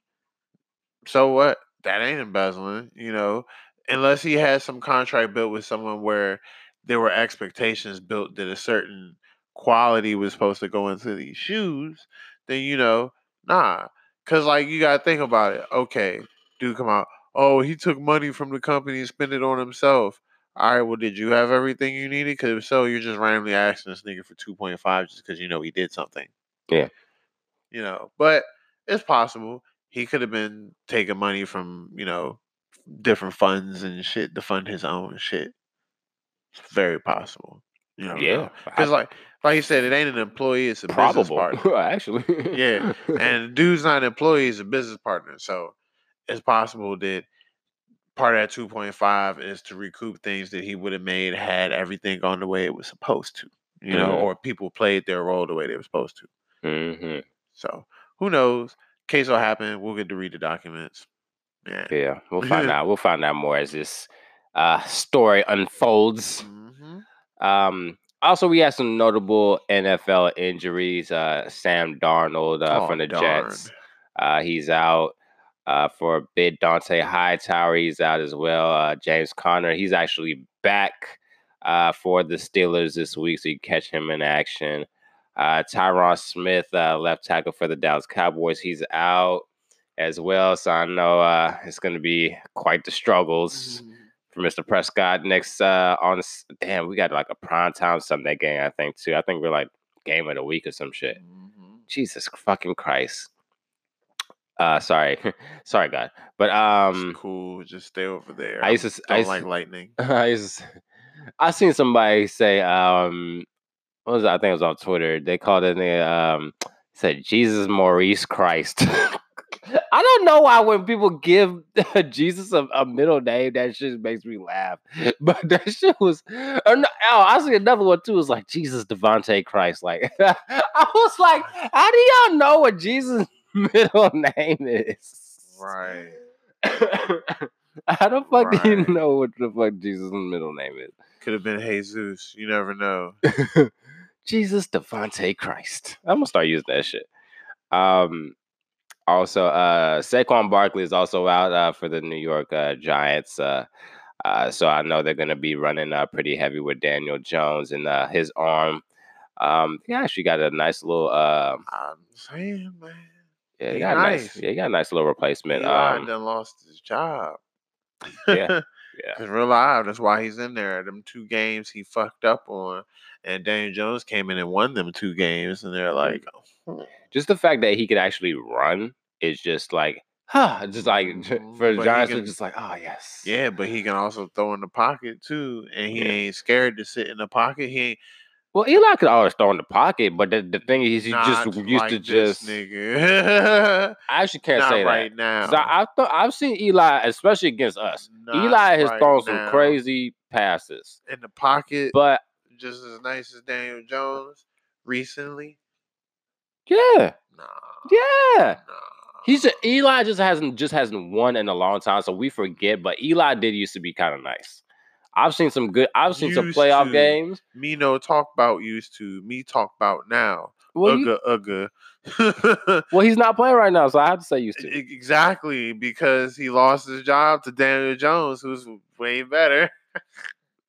so what? That ain't embezzling, you know, unless he had some contract built with someone where there were expectations built that a certain quality was supposed to go into these shoes, then you know, nah. Cause like you gotta think about it. Okay, dude come out. Oh, he took money from the company and spent it on himself. All right, well, did you have everything you needed? Because if so, you're just randomly asking this nigga for 2.5 just because you know he did something. Yeah. You know, but it's possible. He could have been taking money from, you know, different funds and shit to fund his own shit. It's very possible. You know, yeah Because, like, like you said, it ain't an employee, it's a business probable partner. actually Yeah, and dude's not an employee; he's a business partner. So it's possible that part of that two point five is to recoup things that he would have made had everything gone the way it was supposed to. You know, Mhm. or people played their role the way they were supposed to. hmm So who knows? case will happen, we'll get to read the documents. Yeah. Yeah, we'll find out. We'll find out more as this uh, story unfolds. hmm Um, also, we had some notable NFL injuries. Uh, Sam Darnold uh, Oh, from the darn. Jets, uh, he's out uh, for a bit. Dont'a Hightower, he's out as well. Uh, James Conner, he's actually back uh, for the Steelers this week, so you catch him in action. Uh, Tyron Smith, uh, left tackle for the Dallas Cowboys, he's out as well. So I know uh, it's going to be quite the struggles Mm-hmm. for Mr. Prescott next uh on damn, we got like a prime time Sunday game, I think too. I think we're like game of the week or some shit. Mhm. Jesus fucking Christ. Uh sorry. sorry God. But It's um cool. Just stay over there. I used to I used like lightning. I used to- I seen somebody say um what was it? I think it was on Twitter. They called it the um said Jesus Maurice Christ. I don't know why when people give Jesus a, a middle name, that shit makes me laugh. But that shit was. Or no, oh, I see another one too. It's like Jesus Devonte Christ. Like I was like, how do y'all know what Jesus' middle name is? Right. How the fuck do you Right. know what the fuck Jesus' middle name is? Could have been Jesus. You never know. Jesus Devonte Christ. I'm gonna start using that shit. Um, also, uh, Saquon Barkley is also out uh, for the New York uh, Giants. Uh, uh, so I know they're gonna be running uh, pretty heavy with Daniel Jones and uh, his arm. Um, he actually got a nice little. Uh, I'm saying, man. Yeah, he got a nice. nice. Yeah, he got a nice little replacement. Eli Um, done lost his job. Yeah, yeah. Cause real live, that's why he's in there. Them two games he fucked up on, and Daniel Jones came in and won them two games, and they're like, "Hmm." just the fact that he could actually run is just like, huh, just like Mhm, for the but he Giants, can- just like, oh yes, yeah, but he can also throw in the pocket too, and he Yeah. ain't scared to sit in the pocket. He ain't Well, Eli could always throw in the pocket, but the, the thing is, he not just used like to just. nigga. I actually can't not say right that. now. 'Cause I, I've, th- I've seen Eli, especially against us. Not Eli has right thrown some now. crazy passes, in the pocket, but just as nice as Daniel Jones recently. yeah, Nah, yeah. nah. He's a, Eli just hasn't just hasn't won in a long time, so we forget. But Eli did used to be kind of nice. I've seen some good. I've seen some playoff to. games. me no talk about used to. Me talk about now. Well, you- Ugga ugga. well, he's not playing right now, so I have to say used to. Exactly because he lost his job to Daniel Jones, who's way better.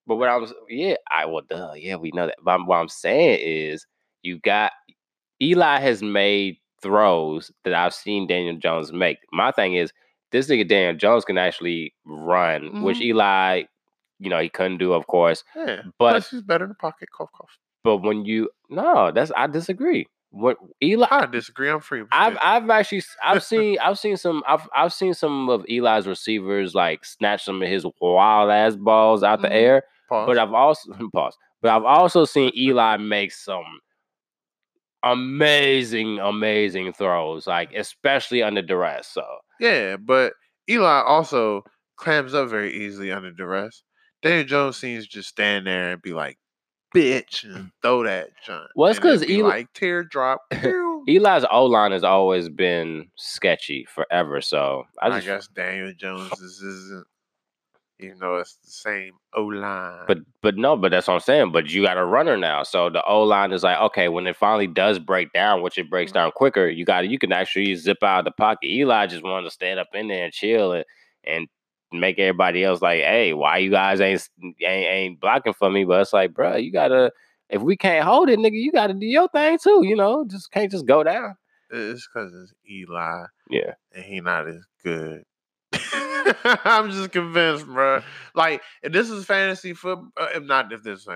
But what I'm yeah, I well duh, yeah, we know that. But what I'm saying is you got Eli has made throws that I've seen Daniel Jones make. My thing is this nigga Daniel Jones can actually run, which Mhm. Eli, you know, he couldn't do, of course. Yeah, But plus he's better in the pocket. Cough cough. but when you no, that's I disagree. What Eli I disagree. I'm free. I've I've actually I've seen I've seen some I've I've seen some of Eli's receivers like snatch some of his wild ass balls out the Mhm. air. Pause. But I've also pause. But I've also seen Eli make some amazing, amazing throws, like especially under duress. So Yeah, but Eli also clams up very easily under duress. Daniel Jones seems to just stand there and be like, bitch, and throw that junk. Mm. Well, it's And it'd 'cause be Eli- like teardrop. Eli's O line has always been sketchy forever. So I I, just guess Daniel Jones is, isn't, even though it's the same O line. but but no, but that's what I'm saying. But you got a runner now, so the O line is like okay, when it finally does break down, which it breaks down quicker, you got you can actually zip out of the pocket. Eli just wanted to stand up in there and chill and and make everybody else like, hey, why you guys ain't ain't, ain't blocking for me? But it's like, bro, you gotta if we can't hold it, nigga, you gotta do your thing too. You know, just can't just go down. it's because it's Eli Yeah, and he not as good. I'm just convinced, bro. Like, if this is fantasy football, uh, if not if this, is-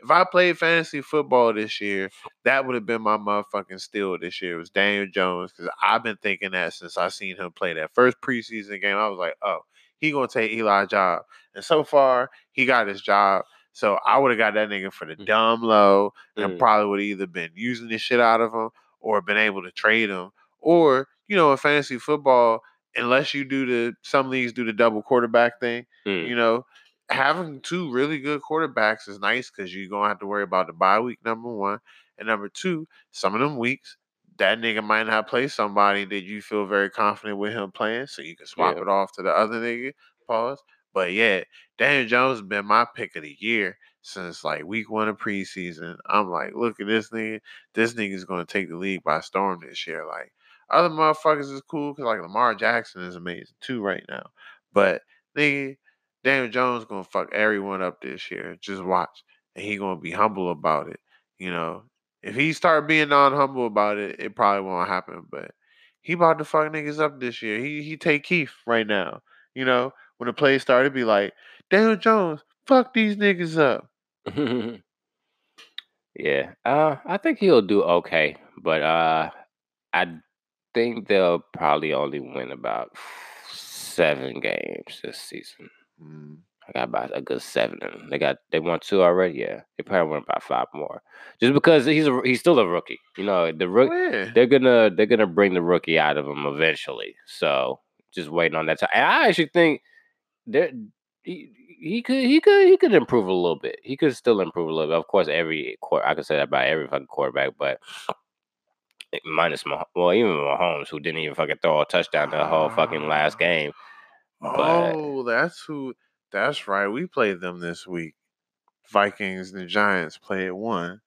if I played fantasy football this year, that would have been my motherfucking steal this year. It was Daniel Jones because I've been thinking that since I seen him play that first preseason game. I was like, oh, he gonna take Eli's job, and so far he got his job. So I would have got that nigga for the Mm. dumb low, and Mm. probably would have either been using the shit out of him or been able to trade him, or you know, in fantasy football, unless you do the some leagues do the double quarterback thing, Mm. you know, having two really good quarterbacks is nice because you're gonna have to worry about the bye week number one, and number two, some of them weeks that nigga might not play somebody that you feel very confident with him playing, so you can swap Yeah. it off to the other nigga. Pause. But yeah, Daniel Jones has been my pick of the year since like week one of preseason. I'm like, look at this nigga. This nigga's gonna take the league by storm this year. Like other motherfuckers is cool because like Lamar Jackson is amazing too right now. But nigga, Daniel Jones gonna fuck everyone up this year. Just watch, and he gonna be humble about it. You know, if he start being non-humble about it, it probably won't happen. But he about to fuck niggas up this year. He he take Keith right now. You know, when the play started, be like, Daniel Jones, fuck these niggas up. yeah. Uh, I think he'll do okay, but uh, I think they'll probably only win about seven games this season. Mm. I got about a good seven. 'em. They got they won two already. Yeah, they probably won about five more. Just because he's a, he's still a rookie. You know, the rook Yeah. they're gonna they're gonna bring the rookie out of him eventually. So just waiting on that time. And I actually think there he, he could he could he could improve a little bit. He could still improve a little bit. Of course, every quarter I could say that about every fucking quarterback, but eh, minus Mah- well even Mahomes who didn't even fucking throw a touchdown the whole fucking last ah. game. But Oh, that's who. That's right. We played them this week. Vikings and the Giants play at one.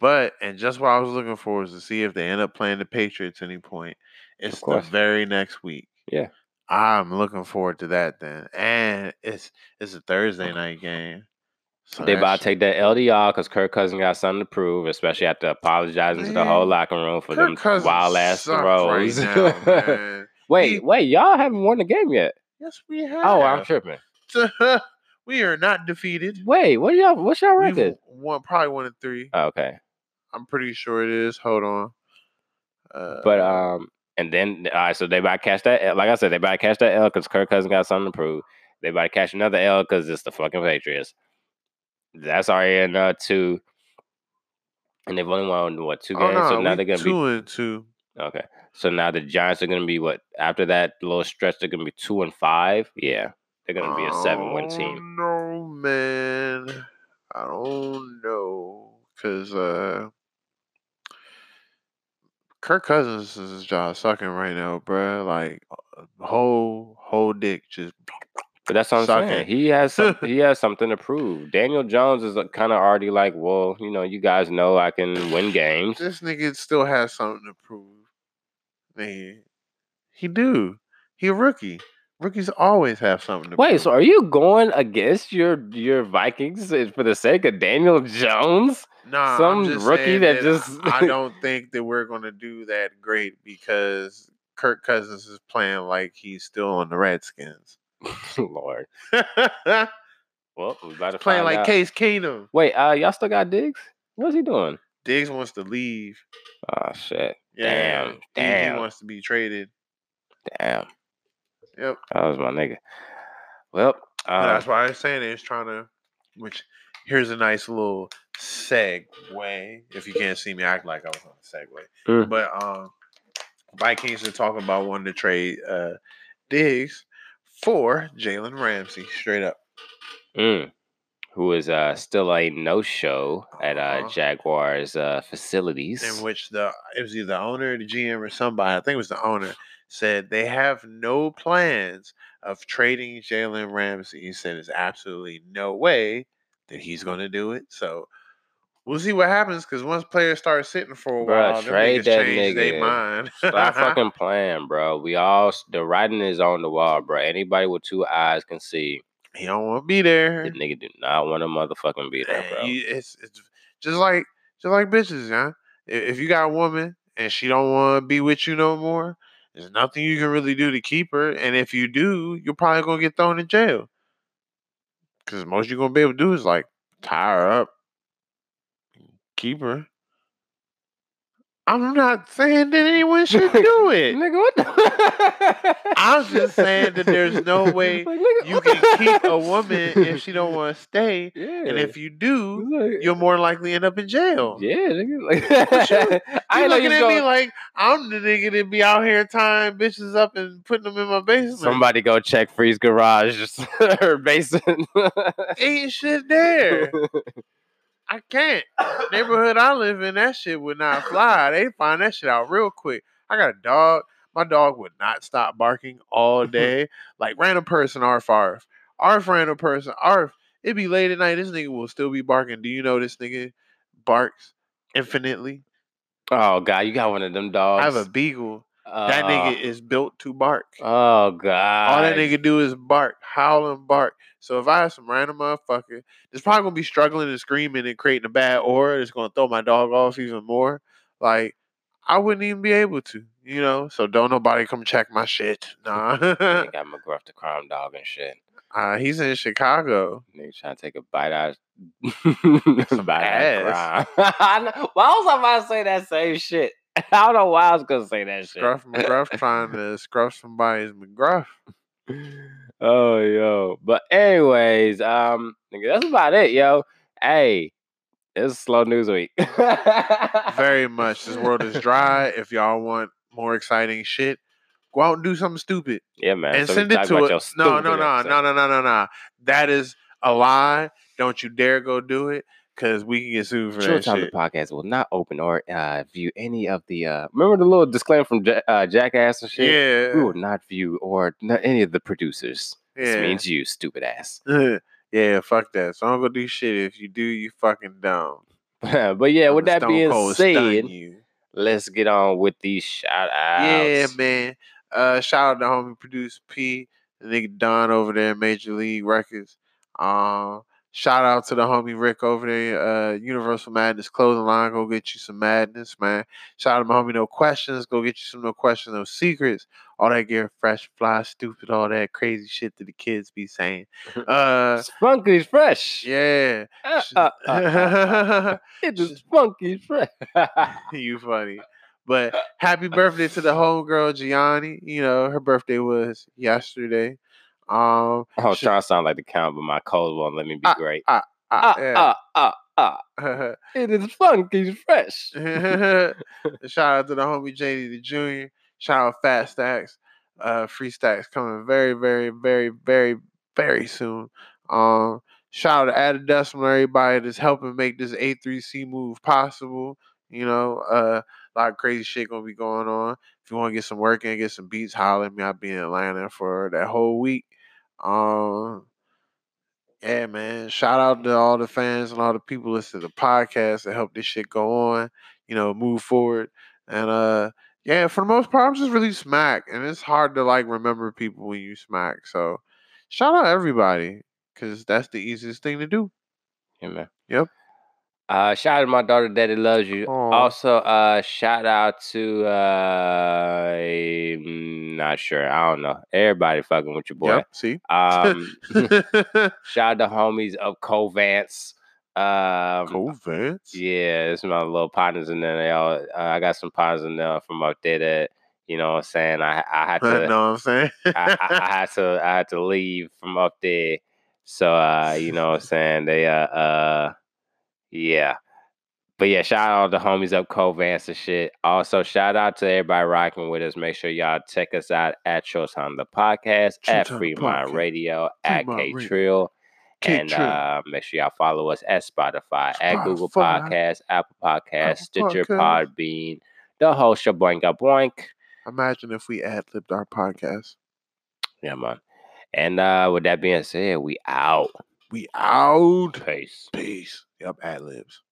But and just what I was looking for was to see if they end up playing the Patriots any point. It's the very next week. Yeah. I'm looking forward to that then. And it's it's a Thursday night game. So They about to take that LDR because Kirk Cousins got something to prove, especially after apologizing to the whole locker room for Kirk them Cousins wild ass throws. Right now, wait, He- wait, y'all haven't won the game yet. yes, we have. Oh, I'm tripping. we are not defeated. Wait, what y'all? What's y'all record? won probably one and three. Oh, okay, I'm pretty sure it is. Hold on. Uh, but um, and then all right, so they about catch that. L. Like I said, they about catch that L because Kirk Cousins got something to prove. They about to catch another L because it's the fucking Patriots. That's already in uh, two, and they've only won what two games. so no, now they're gonna be two and two. Okay. So now the Giants are going to be what? After that little stretch, they're going to be two and five. Yeah. They're going to be a seven win team. No man, I don't know because uh, Kirk Cousins is job sucking right now, bruh. Like uh, whole whole dick just. But that's what I'm saying. He has some, he has something to prove. Daniel Jones is kind of already like, well, you know, you guys know I can win games. This nigga still has something to prove. Man, he do. He a rookie. Rookies always have something to Wait, prove. so are you going against your your Vikings for the sake of Daniel Jones? Nah, some I'm just rookie saying that just- I don't think that we're gonna do that great because Kirk Cousins is playing like he's still on the Redskins. Lord. Well, we about to playing like out. Case Keenum. Wait, uh, y'all still got Diggs? What's he doing? Diggs wants to leave. Oh shit! Yeah, Damn, damn. He wants to be traded. Damn, Yep. that was my nigga. Well, uh, that's why I was saying it's trying to. Which here's a nice little segue. If you can't see me act like I was on a segue. Mm. But um, Vikings are talking about wanting to trade uh Diggs for Jalen Ramsey. Straight up. mm, who is uh still a no show at uh Uh-huh. Jaguars uh facilities? in which the it was either the owner, the GM, or somebody. I think it was the owner said they have no plans of trading Jalen Ramsey. He said there's absolutely no way that he's going to do it. So we'll see what happens. Because once players start sitting for a Bruh, while, trade that change their nigga. mind. Stop fucking playing, bro. We all the writing is on the wall, bro. Anybody with two eyes can see he don't want to be there. the nigga do not want to motherfucking be there, bro. it's it's just like just like bitches, yeah. If you got a woman and she don't want to be with you no more, there's nothing you can really do to keep her. And if you do, you're probably gonna get thrown in jail. Cause most you're gonna be able to do is like tie her up, keep her. I'm not saying that anyone should do it. Nigga, what the? I'm just saying that there's no way Like, nigga, you can keep a woman if she don't want to stay, Yeah. and if you do, like- you'll more likely end up in jail. yeah, nigga. Like, you- I You ain't know looking at was me going, like I'm the nigga that be out here tying bitches up and putting them in my basement. somebody go check Freeze Garage or basement. ain't shit there. I can't. Neighborhood I live in, that shit would not fly. They find that shit out real quick. I got a dog. My dog would not stop barking all day. like random person, Arf Arf. Arf random person, Arf. It'd be late at night. This nigga will still be barking. Do you know this nigga barks infinitely? Oh god, you got one of them dogs. I have a beagle. That Uh, nigga is built to bark. Oh god. All that nigga do is bark, howl and bark. So if I have some random motherfucker that's probably gonna be struggling and screaming and creating a bad aura, it's gonna throw my dog off even more. Like I wouldn't even be able to, you know. So don't nobody come check my shit. Nah, Nigga got McGruff the crime dog and shit. uh, he's in Chicago. Nigga trying to take a bite out. Some bite ass. Out of crime. I Why was I about to say that same shit? I don't know why I was gonna say that shit. Scruff McGruff trying to scruff somebody's McGruff. oh yo. But anyways, um nigga, that's about it, yo. Hey, it's slow news week. Very much. This world is dry. If y'all want more exciting shit, go out and do something stupid. Yeah, man. and so send it to it. No, no, no, episode. no, no, no, no, no. That is a lie. Don't you dare go do it because we can get sued for True that Time the podcast will not open or uh, view any of the. Uh, remember the little disclaimer from ja- uh, Jackass and shit. Yeah, We will not view or not any of the producers. This means you, stupid ass. yeah. Fuck that. So I'm gonna do shit. If you do, you fucking dumb. but yeah, with that being said, let's get on with these shout outs. yeah, man. Uh, shout out to homie producer P, the nigga Don over there, at Major League Records. Um, shout out to the homie Rick over there, uh, Universal Madness clothing line. Go get you some madness, man. Shout out to my homie No Questions. Go get you some No Questions, No Secrets. All that gear, fresh, fly, stupid, all that crazy shit that the kids be saying. Uh, It's funky it's fresh. yeah. Uh, uh, uh, uh, it is funky it's fresh. you funny. But happy birthday to the homegirl Gianni. You know, her birthday was yesterday. Um I was trying to sound like the count, but my cold won't let me be Ah, great. uh, Ah, yeah. ah, ah, ah. It is funky fresh. Shout out to the homie JD the Junior. Shout out Fat Stacks. Uh free stacks coming very, very, very, very, very soon. Um shout out to Added Decimal, everybody that's helping make this A3C move possible. You know, uh a lot of crazy shit gonna be going on. If you want to get some work in, get some beats, holler at me. I'll be in Atlanta for that whole week. Um yeah, man. Shout out to all the fans and all the people listening to the podcast that help this shit go on, you know, move forward. And uh yeah, for the most part, I'm just really smack. And it's hard to like remember people when you smack. So shout out everybody. Cause that's the easiest thing to do. Yeah, man. Yep. Uh, shout out to my daughter, Daddy loves you. Aw. Also, uh, shout out to uh, mm, not sure, I don't know. Everybody fucking with your boy. Yep. See? Um, shout out to homies of Covance. Um, cool Vance. yeah, it's my little partners in there. They all, uh, I got some partners in there from up there that you know what I'm saying. I I had You to know what I'm saying? I, I, I had to I had to leave from up there. So uh, you know what I'm saying? They uh uh yeah. But yeah, shout out to the homies up Covance and shit. Also, shout out to everybody rocking with us. Make sure y'all check us out at Showtime the podcast, at Showtime Free the Podcast. Radio, at K Trill. And uh, make sure y'all follow us at Spotify, at Google Spotify. Podcasts, Apple Podcasts, Stitcher, Podcasts. Podbean, the whole show boink up boink. Imagine if we ad libbed our podcast. Yeah, man. And uh, with that being said, we out. We out. Peace. Peace. Yep, ad libs.